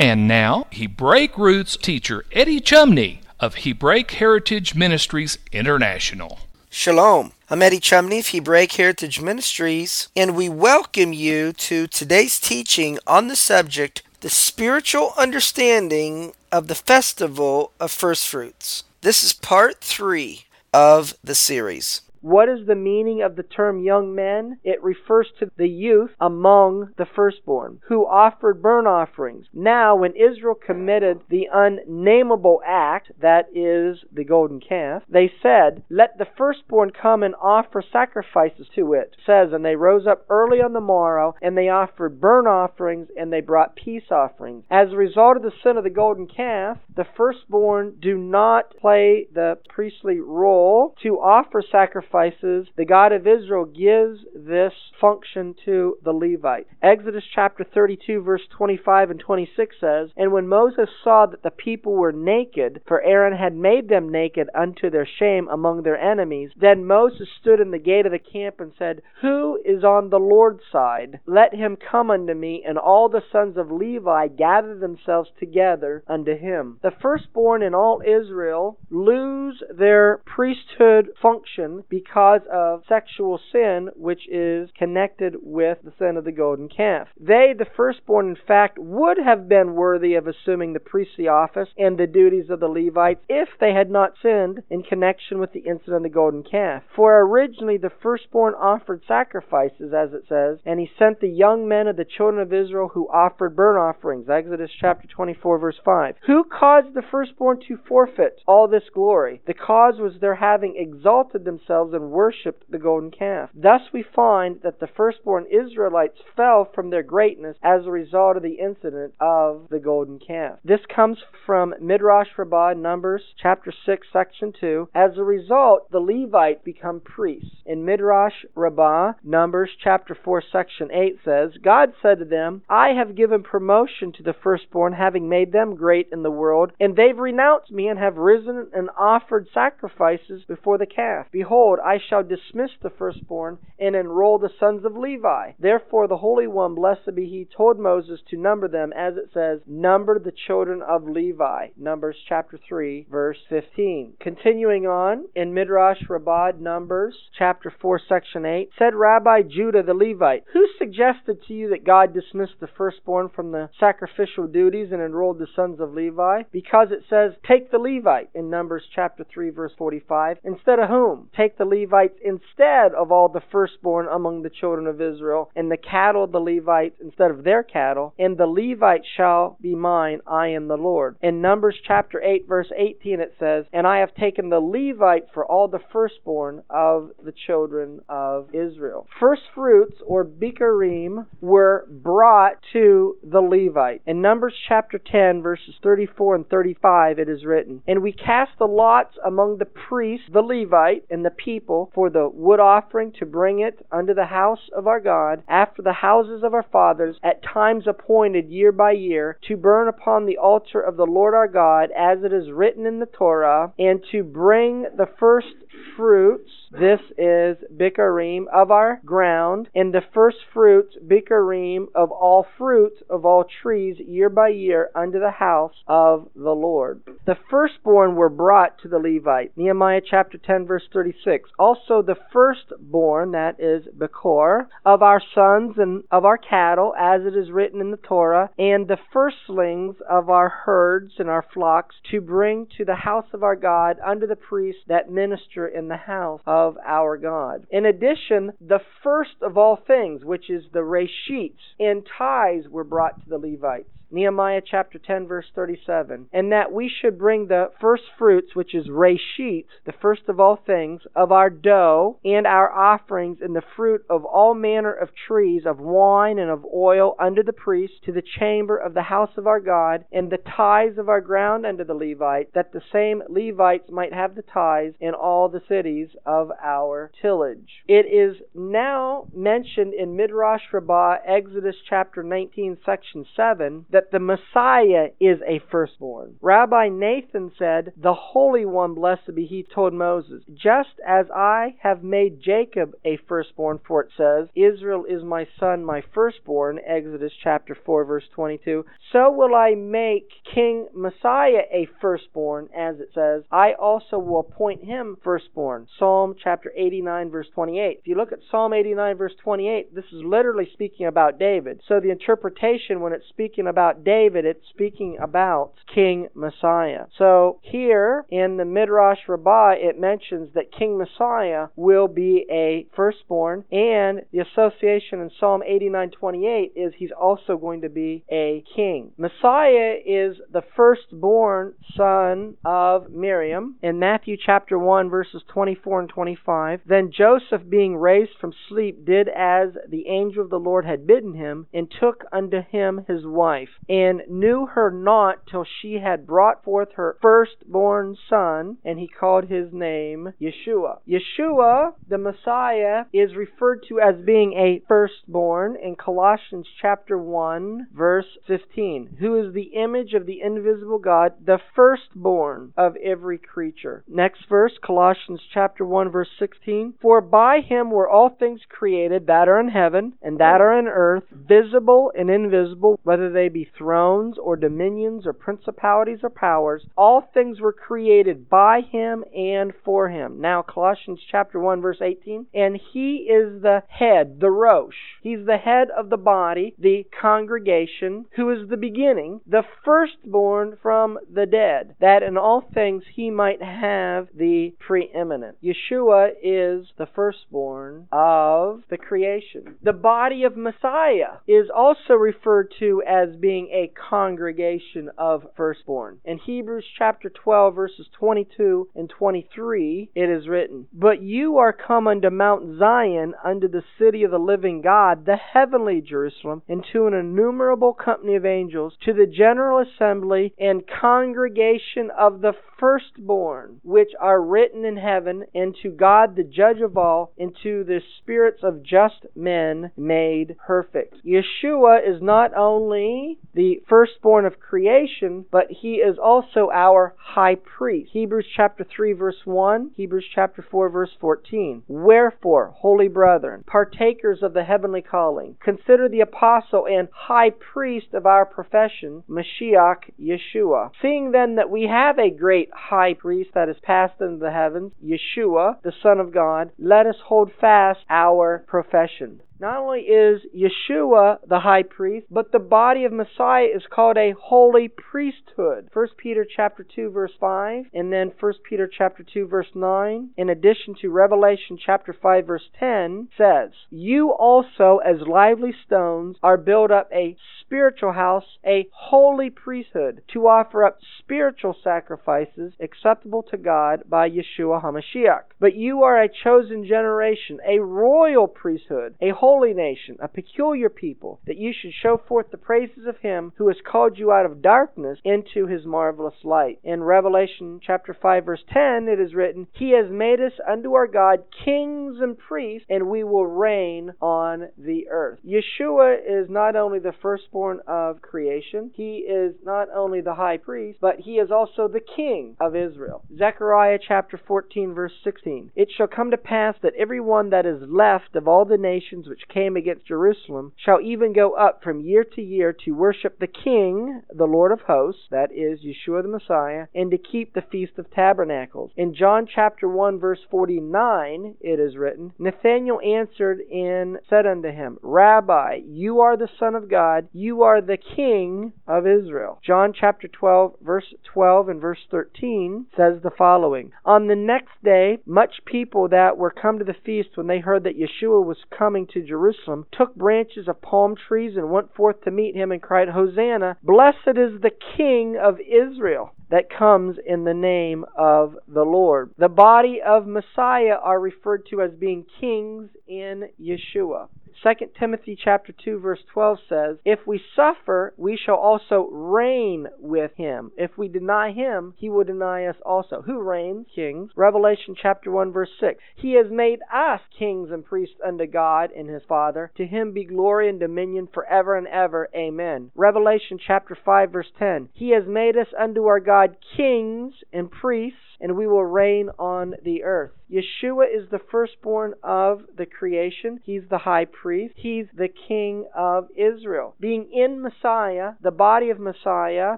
And now, Hebraic roots teacher Eddie Chumney of Hebraic Heritage Ministries International. Shalom. I'm Eddie Chumney of Hebraic Heritage Ministries, and we welcome you to today's teaching on the subject the spiritual understanding of the festival of first fruits. This is part three of the series. What is the meaning of the term young men? It refers to the youth among the firstborn who offered burnt offerings. Now, when Israel committed the unnameable act, that is the golden calf, they said, Let the firstborn come and offer sacrifices to it. it says, and they rose up early on the morrow, and they offered burnt offerings, and they brought peace offerings. As a result of the sin of the golden calf, the firstborn do not play the priestly role to offer sacrifices sacrifices, the God of Israel gives this function to the Levite. Exodus chapter 32, verse 25 and 26 says, And when Moses saw that the people were naked, for Aaron had made them naked unto their shame among their enemies, then Moses stood in the gate of the camp and said, Who is on the Lord's side? Let him come unto me. And all the sons of Levi gathered themselves together unto him. The firstborn in all Israel lose their priesthood function because of sexual sin, which is connected with the sin of the golden calf. They, the firstborn, in fact, would have been worthy of assuming the priestly office and the duties of the Levites if they had not sinned in connection with the incident of the golden calf. For originally the firstborn offered sacrifices, as it says, and he sent the young men of the children of Israel who offered burnt offerings. Exodus chapter 24, verse 5. Who caused the firstborn to forfeit all this glory? The cause was their having exalted themselves themselves and worshipped the golden calf. Thus we find that the firstborn Israelites fell from their greatness as a result of the incident of the golden calf. This comes from Midrash Rabbah, Numbers chapter 6, section 2. As a result, the Levites become priests. In Midrash Rabbah, Numbers chapter 4, section 8 says, God said to them, I have given promotion to the firstborn, having made them great in the world, and they've renounced me and have risen and offered sacrifices before the calf. Behold, I shall dismiss the firstborn and enroll the sons of Levi. Therefore, the Holy One, blessed be He, told Moses to number them, as it says, Number the children of Levi. Numbers chapter 3, verse 15. Continuing on, in Midrash Rabbah, Numbers chapter 4, section 8, said Rabbi Judah the Levite, Who suggested to you that God dismissed the firstborn from the sacrificial duties and enrolled the sons of Levi? Because it says, Take the Levite in Numbers chapter 3, verse 45, instead of whom? Take the Levites instead of all the firstborn among the children of Israel, and the cattle of the Levites instead of their cattle, and the Levites shall be mine, I am the Lord. In Numbers chapter 8, verse 18, it says, And I have taken the Levite for all the firstborn of the children of Israel. First fruits, or Bikurim, were brought to the Levite. In Numbers chapter 10, verses 34 and 35, it is written, And we cast the lots among the priests, the Levite, and the people people for the wood offering to bring it unto the house of our God after the houses of our fathers at times appointed year by year to burn upon the altar of the Lord our God as it is written in the Torah and to bring the first fruits this is Bikurim of our ground, and the first fruits, Bikurim of all fruits of all trees, year by year, unto the house of the Lord. The firstborn were brought to the the Levite. Nehemiah chapter 10 verse 36. Also the firstborn, that is Bekor, of our sons and of our cattle, as it is written in the Torah, and the firstlings of our herds and our flocks, to bring to the house of our God under the priests that minister in the house of our God. In addition, the first of all things, which is the reshit, and tithes were brought to the Levites. Nehemiah chapter 10 verse 37, and that we should bring the first fruits, which is reshit, the first of all things, of our dough and our offerings and the fruit of all manner of trees, of wine and of oil under the priest to the chamber of the house of our God, and the tithes of our ground unto the Levites, that the same Levites might have the tithes in all the cities of our tillage. It is now mentioned in Midrash Rabbah, Exodus chapter 19, section 7, that that the Messiah is a firstborn. Rabbi Nathan said, The Holy One, blessed be He, told Moses, Just as I have made Jacob a firstborn, for it says, Israel is my son, my firstborn, Exodus chapter 4, verse 22, so will I make King Messiah a firstborn, as it says, I also will appoint him firstborn. Psalm chapter 89, verse 28. If you look at Psalm 89, verse 28, this is literally speaking about David. So the interpretation when it's speaking about about David, it's speaking about King Messiah. So here in the Midrash Rabbah, it mentions that King Messiah will be a firstborn, and the association in Psalm 89:28 is he's also going to be a king. Messiah is the firstborn son of Miriam in Matthew chapter 1 verses 24 and 25. Then Joseph being raised from sleep did as the angel of the Lord had bidden him and took unto him his wife and knew her not till she had brought forth her firstborn son, and he called his name Yeshua. Yeshua, the Messiah, is referred to as being a firstborn in Colossians chapter 1, verse 15, who is the image of the invisible God, the firstborn of every creature. Next verse, Colossians chapter 1, verse 16, For by him were all things created that are in heaven and that are in earth, visible and invisible, whether they be thrones or dominions or principalities or powers. All things were created by him and for him. Now, Colossians chapter 1 verse 18, and he is the head, the Rosh. He's the head of the body, the congregation, who is the beginning, the firstborn from the dead, that in all things he might have the preeminent. Yeshua is the firstborn of the creation. The body of Messiah is also referred to as being a congregation of firstborn. In Hebrews chapter 12, verses 22 and 23, it is written, But you are come unto Mount Zion, unto the city of the living God, the heavenly Jerusalem, and to an innumerable company of angels, to the general assembly and congregation of the firstborn, which are written in heaven, and to God the judge of all, and to the spirits of just men made perfect. Yeshua is not only the firstborn of creation, but he is also our high priest. Hebrews chapter 3 verse 1, Hebrews chapter 4 verse 14. Wherefore, holy brethren, partakers of the heavenly calling, consider the apostle and high priest of our profession, Mashiach Yeshua. Seeing then that we have a great high priest that is passed into the heavens, Yeshua, the Son of God, let us hold fast our profession. Not only is Yeshua the high priest, but the body of Messiah is called a holy priesthood. 1 Peter chapter 2 verse 5 and then 1 Peter chapter 2 verse 9 in addition to Revelation chapter 5 verse 10 says, "You also as lively stones are built up a spiritual house, a holy priesthood, to offer up spiritual sacrifices acceptable to God by Yeshua HaMashiach. But you are a chosen generation, a royal priesthood, a holy nation, a peculiar people, that you should show forth the praises of him who has called you out of darkness into his marvelous light. In Revelation chapter 5 verse 10 it is written, He has made us unto our God kings and priests, and we will reign on the earth. Yeshua is not only the firstborn firstborn of creation. He is not only the high priest, but he is also the king of Israel. Zechariah chapter 14, verse 16. It shall come to pass that every one that is left of all the nations which came against Jerusalem shall even go up from year to year to worship the King, the Lord of hosts, that is Yeshua the Messiah, and to keep the Feast of Tabernacles. In John chapter 1, verse 49, it is written, Nathanael answered and said unto him, Rabbi, you are the Son of God, you are the King of Israel. John chapter 12, verse 12 and verse 13 says the following On the next day, much people that were come to the feast when they heard that Yeshua was coming to Jerusalem took branches of palm trees and went forth to meet him and cried, Hosanna, blessed is the King of Israel that comes in the name of the Lord. The body of Messiah are referred to as being kings in Yeshua. 2 Timothy chapter 2 verse 12 says, If we suffer, we shall also reign with him. If we deny him, he will deny us also. Who reigns? Kings. Revelation chapter 1 verse 6. He has made us kings and priests unto God and his Father. To him be glory and dominion forever and ever. Amen. Revelation chapter 5 verse 10. He has made us unto our God kings and priests and we will reign on the earth. Yeshua is the firstborn of the creation. He's the high priest. He's the king of Israel. Being in Messiah, the body of Messiah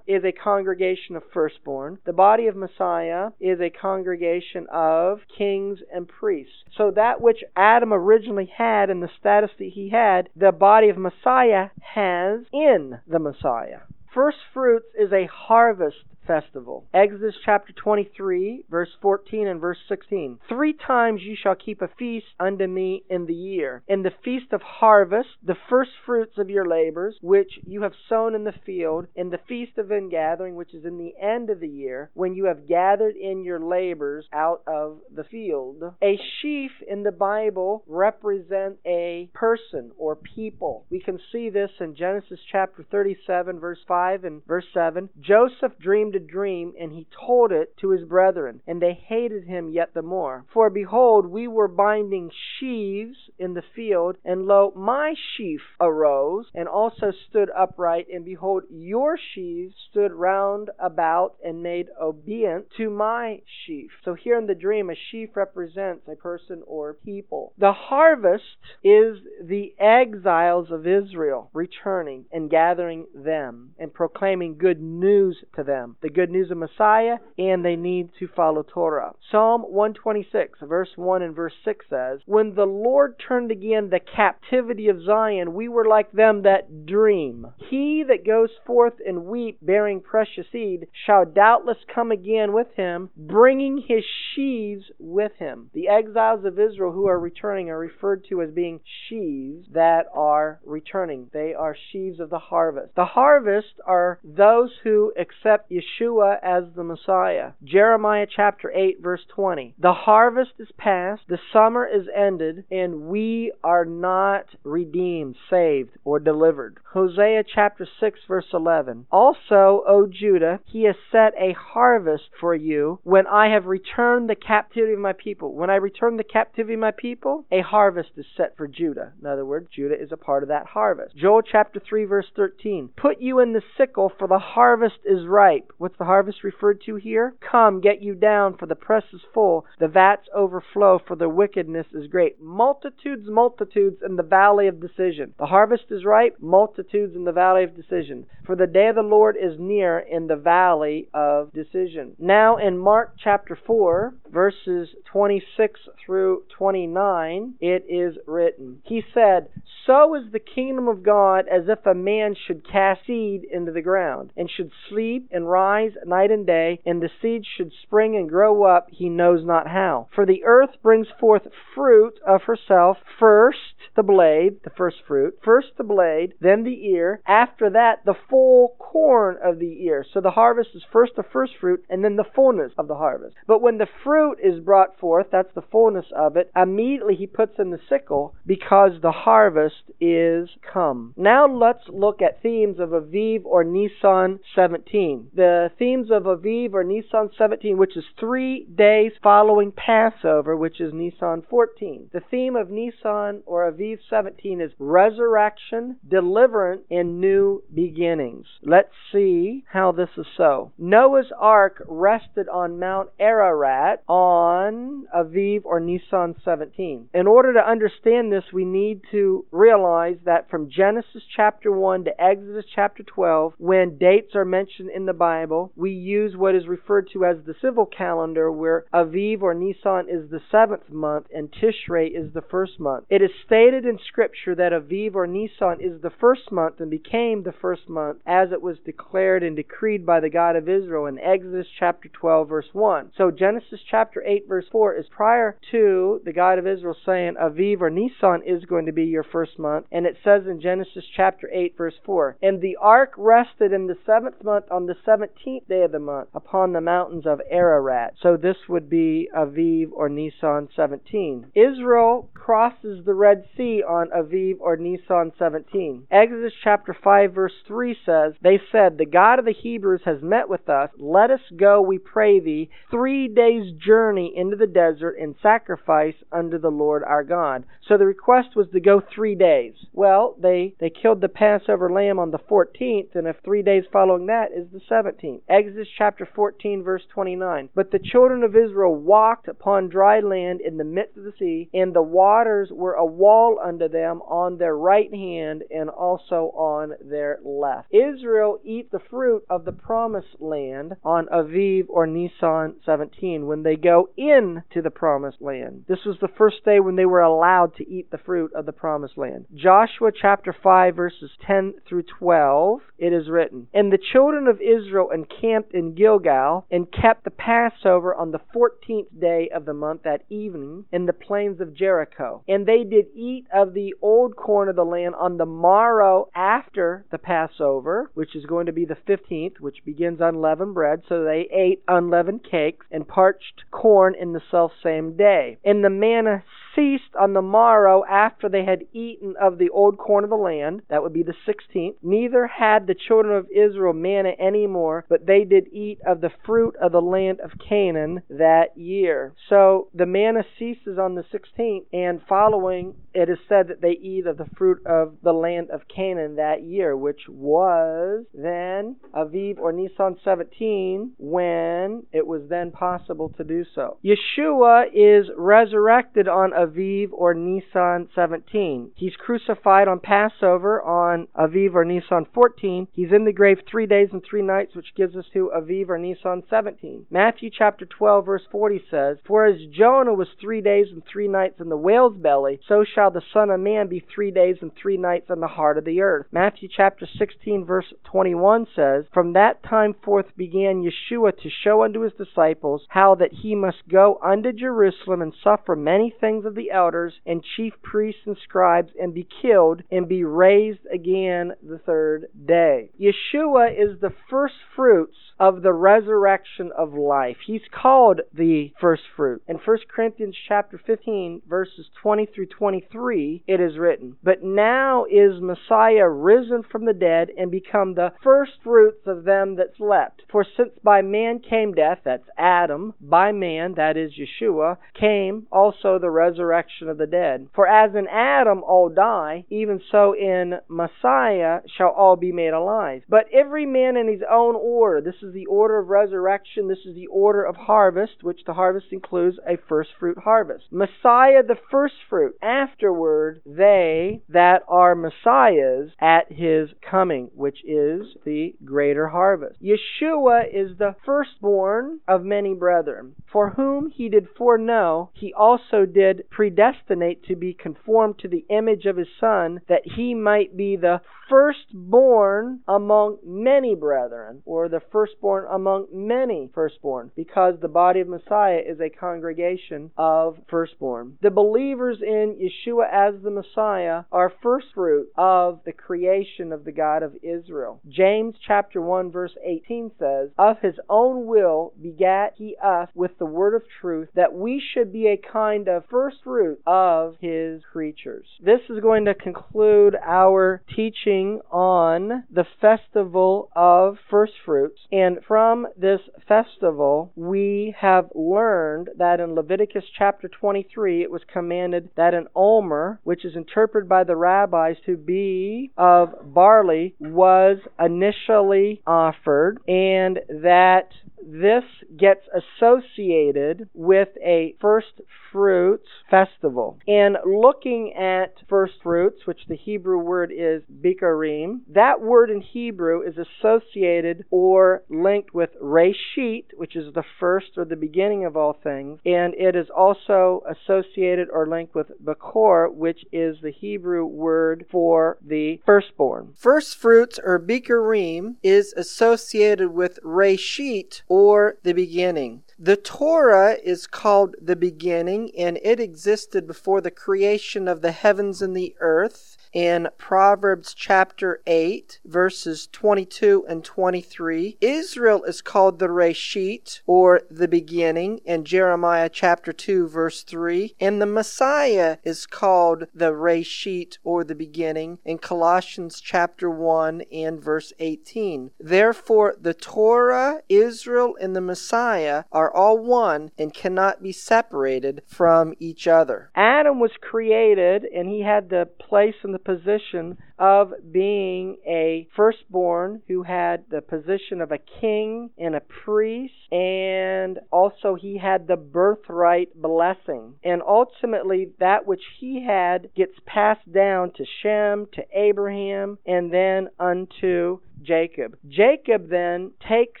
is a congregation of firstborn. The body of Messiah is a congregation of kings and priests. So that which Adam originally had and the status that he had, the body of Messiah has in the Messiah. First fruits is a harvest festival. Exodus chapter 23, verse 14 and verse 16. Three times you shall keep a feast unto me in the year. In the feast of harvest, the first fruits of your labors, which you have sown in the field, in the feast of ingathering, which is in the end of the year, when you have gathered in your labors out of the field. A sheaf in the Bible represents a person or people. We can see this in Genesis chapter 37, verse 5 and verse 7. Joseph dreamed a dream, and he told it to his brethren, and they hated him yet the more. For behold, we were binding sheaves in the field, and lo, my sheaf arose, and also stood upright, and behold, your sheaves stood round about and made obedient to my sheaf. So here in the dream, a sheaf represents a person or people. The harvest is the exiles of Israel returning and gathering them and proclaiming good news to them. The the good news of Messiah, and they need to follow Torah. Psalm 126, verse 1 and verse 6 says, When the Lord turned again the captivity of Zion, we were like them that dream. He that goes forth and weep, bearing precious seed, shall doubtless come again with him, bringing his sheaves with him. The exiles of Israel who are returning are referred to as being sheaves that are returning. They are sheaves of the harvest. The harvest are those who accept Yeshua Yeshua as the Messiah. Jeremiah chapter 8 verse 20. The harvest is past, the summer is ended, and we are not redeemed, saved, or delivered. Hosea chapter 6 verse 11. Also, O Judah, he has set a harvest for you when I have returned the captivity of my people. When I return the captivity of my people, a harvest is set for Judah. In other words, Judah is a part of that harvest. Joel chapter 3 verse 13. Put you in the sickle, for the harvest is ripe. What's the harvest referred to here? Come, get you down, for the press is full, the vats overflow, for the wickedness is great. Multitudes, multitudes in the valley of decision. The harvest is ripe, multitudes in the valley of decision. For the day of the Lord is near in the valley of decision. Now in Mark chapter 4, verses 26 through 29, it is written, He said, So is the kingdom of God as if a man should cast seed into the ground, and should sleep and rise night and day, and the seed should spring and grow up, he knows not how. For the earth brings forth fruit of herself, first the blade, the first fruit, first the blade, then the ear, after that the full corn of the ear. So the harvest is first the first fruit, and then the fullness of the harvest. But when the fruit is brought forth, that's the fullness of it, immediately he puts in the sickle, because the harvest is come. Now let's look at themes of Aviv or Nisan 17. The themes of Aviv or Nisan 17, which is three days following Passover, which is Nisan 14. The theme of Nisan or Aviv 17 is resurrection, deliverance, and new beginnings. Let's see how this is so. Noah's Ark rested on Mount Ararat on Aviv or Nisan 17. In order to understand this, we need to realize that from Genesis chapter 1 to Exodus chapter 12, when dates are mentioned in the Bible, we use what is referred to as the civil calendar, where Aviv or Nisan is the seventh month and Tishrei is the first month. It is stated in Scripture that Aviv or Nisan is the first month and became the first month as it was declared and decreed by the God of Israel in Exodus chapter 12, verse 1. So Genesis chapter 8, verse 4 is prior to the God of Israel saying Aviv or Nisan is going to be your first month. And it says in Genesis chapter 8, verse 4 And the ark rested in the seventh month on the seventeenth day of the month upon the mountains of Ararat. So this would be Aviv or Nisan 17. Israel crosses the Red Sea on Aviv or Nisan 17. Exodus chapter 5, verse 3 says, They said, The God of the Hebrews has met with us. Let us go, we pray thee, three days' journey into the desert and sacrifice unto the Lord our God. So the request was to go three days. Well, they, they killed the Passover lamb on the 14th, and if three days following that is the 17th. Exodus chapter 14, verse 29. But the children of Israel walked upon dry land in the midst of the sea, and the waters were a wall unto them on their right hand and also on their left. Israel eat the fruit of the promised land on Aviv or Nisan 17 when they go into the promised land. This was the first day when they were allowed to eat the fruit of the promised land. Joshua chapter 5 verses 10 through 12 it is written, And the children of Israel encamped in Gilgal and kept the Passover on the fourteenth day of the month at evening in the plains of Jericho. And they did eat of the old corn of the land on the morrow after the Passover, which is going to be the fifteenth, which begins unleavened bread. So they ate unleavened cakes and parched corn in the self same day. And the manna ceased on the morrow after they had eaten of the old corn of the land. That would be the sixteenth. Neither had the children of Israel manna any more, but they did eat of the fruit of the land of Canaan that year. So the manna ceases on the sixteenth, and following it is said that they eat of the fruit of the land of Canaan that year, which was then Aviv or Nisan 17, when it was then possible to do so. Yeshua is resurrected on Aviv or Nisan 17. He's crucified on Passover on Aviv or Nisan 14. He's in the grave three days and three nights, which gives us to Aviv or Nisan 17. Matthew chapter 12, verse 40 says, For as Jonah was three days and three nights in the whale's belly, so shall the Son of Man be three days and three nights in the heart of the earth. Matthew chapter 16, verse 21 says, From that time forth began Yeshua to show unto his disciples how that he must go unto Jerusalem and suffer many things of the elders and chief priests and scribes and be killed and be raised again the third day. Yeshua is the first fruits of the resurrection of life. He's called the first fruit. In 1 Corinthians chapter 15 verses 20 through 23 it is written, But now is Messiah risen from the dead and become the first fruits of them that slept. For since by man came death, that's Adam, by man, that is Yeshua, came also the resurrection of the dead. For as in Adam all die, even so in Messiah shall all be made alive. But every man in his own order. This is the order of resurrection. This is the order of harvest, which the harvest includes a first fruit harvest. Messiah the first fruit. Afterward, they that are Messiahs at his coming, which is the greater harvest. Yeshua is the firstborn of many brethren. For whom he did foreknow, he also did predestinate to be conformed to the image of his Son, that he might be the firstborn among many brethren, or the first firstborn among many firstborn, because the body of Messiah is a congregation of firstborn. The believers in Yeshua as the Messiah are first fruit of the creation of the God of Israel. James chapter 1 verse 18 says, Of his own will begat he us with the word of truth, that we should be a kind of first fruit of his creatures. This is going to conclude our teaching on the festival of first fruits. And from this festival, we have learned that in Leviticus chapter 23, it was commanded that an omer, which is interpreted by the rabbis to be of barley, was initially offered, and that this gets associated with a first fruits festival. And looking at first fruits, which the Hebrew word is bikarim, that word in Hebrew is associated or linked with reshit, which is the first or the beginning of all things, and it is also associated or linked with bakor, which is the Hebrew word for the firstborn. First fruits or bikarim is associated with reshit or the beginning. The Torah is called the beginning, and it existed before the creation of the heavens and the earth in Proverbs chapter 8, verses 22 and 23. Israel is called the Reshit, or the beginning, in Jeremiah chapter 2, verse 3. And the Messiah is called the Reshit, or the beginning, in Colossians chapter 1 and verse 18. Therefore, the Torah, Israel, and the Messiah are all one and cannot be separated from each other. Adam was created, and he had the place and the the position of being a firstborn who had the position of a king and a priest, and also he had the birthright blessing. And ultimately, that which he had gets passed down to Shem, to Abraham, and then unto Jacob. Jacob then takes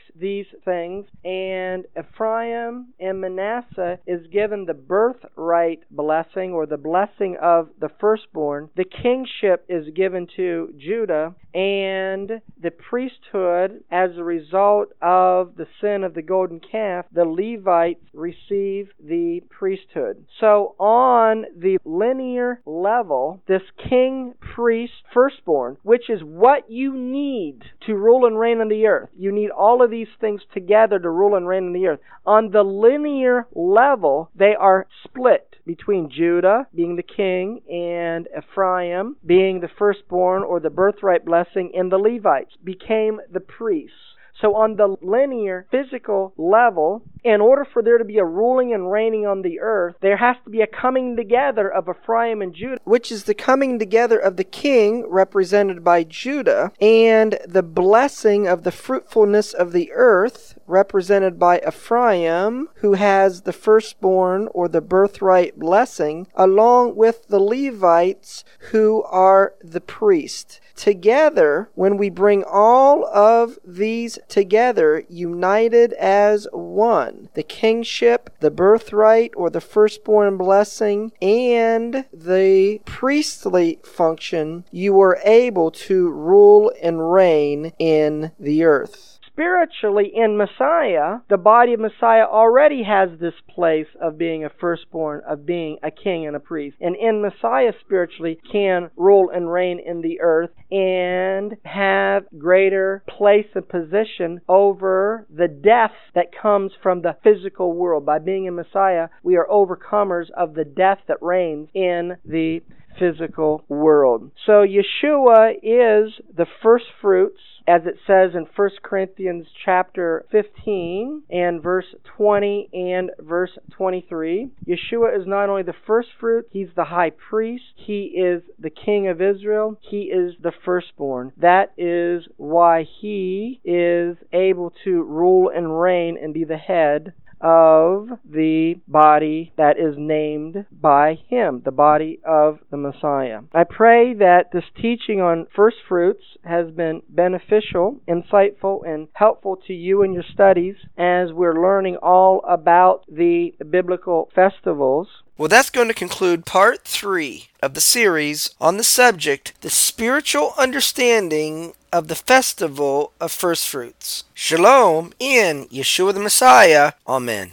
these things, and Ephraim and Manasseh is given the birthright blessing or the blessing of the firstborn. The kingship is given to Judah, and the priesthood, as a result of the sin of the golden calf, the Levites receive the priesthood. So, on the linear level, this king, priest, firstborn, which is what you need to rule and reign on the earth, you need all of these things together to rule and reign on the earth. On the linear level, they are split between Judah being the king and Ephraim being the firstborn or the birthright blessing, and the Levites became the priests. So, on the linear physical level, in order for there to be a ruling and reigning on the earth, there has to be a coming together of Ephraim and Judah, which is the coming together of the king, represented by Judah, and the blessing of the fruitfulness of the earth, represented by Ephraim, who has the firstborn or the birthright blessing, along with the Levites, who are the priest together, when we bring all of these together, united as one the kingship, the birthright or the firstborn blessing, and the priestly function, you are able to rule and reign in the earth spiritually in Messiah, the body of Messiah already has this place of being a firstborn, of being a king and a priest. And in Messiah, spiritually, can rule and reign in the earth and have greater place and position over the death that comes from the physical world. By being in Messiah, we are overcomers of the death that reigns in the physical world. So Yeshua is the first fruits as it says in 1 Corinthians chapter 15 and verse 20 and verse 23. Yeshua is not only the first fruit, he's the high priest, he is the king of Israel, he is the firstborn. That is why he is able to rule and reign and be the head of the body that is named by him, the body of the Messiah. I pray that this teaching on first fruits has been beneficial, insightful, and helpful to you in your studies as we're learning all about the biblical festivals. Well, that's going to conclude part three of the series on the subject, the spiritual understanding of the festival of first fruits. Shalom in Yeshua the Messiah. Amen.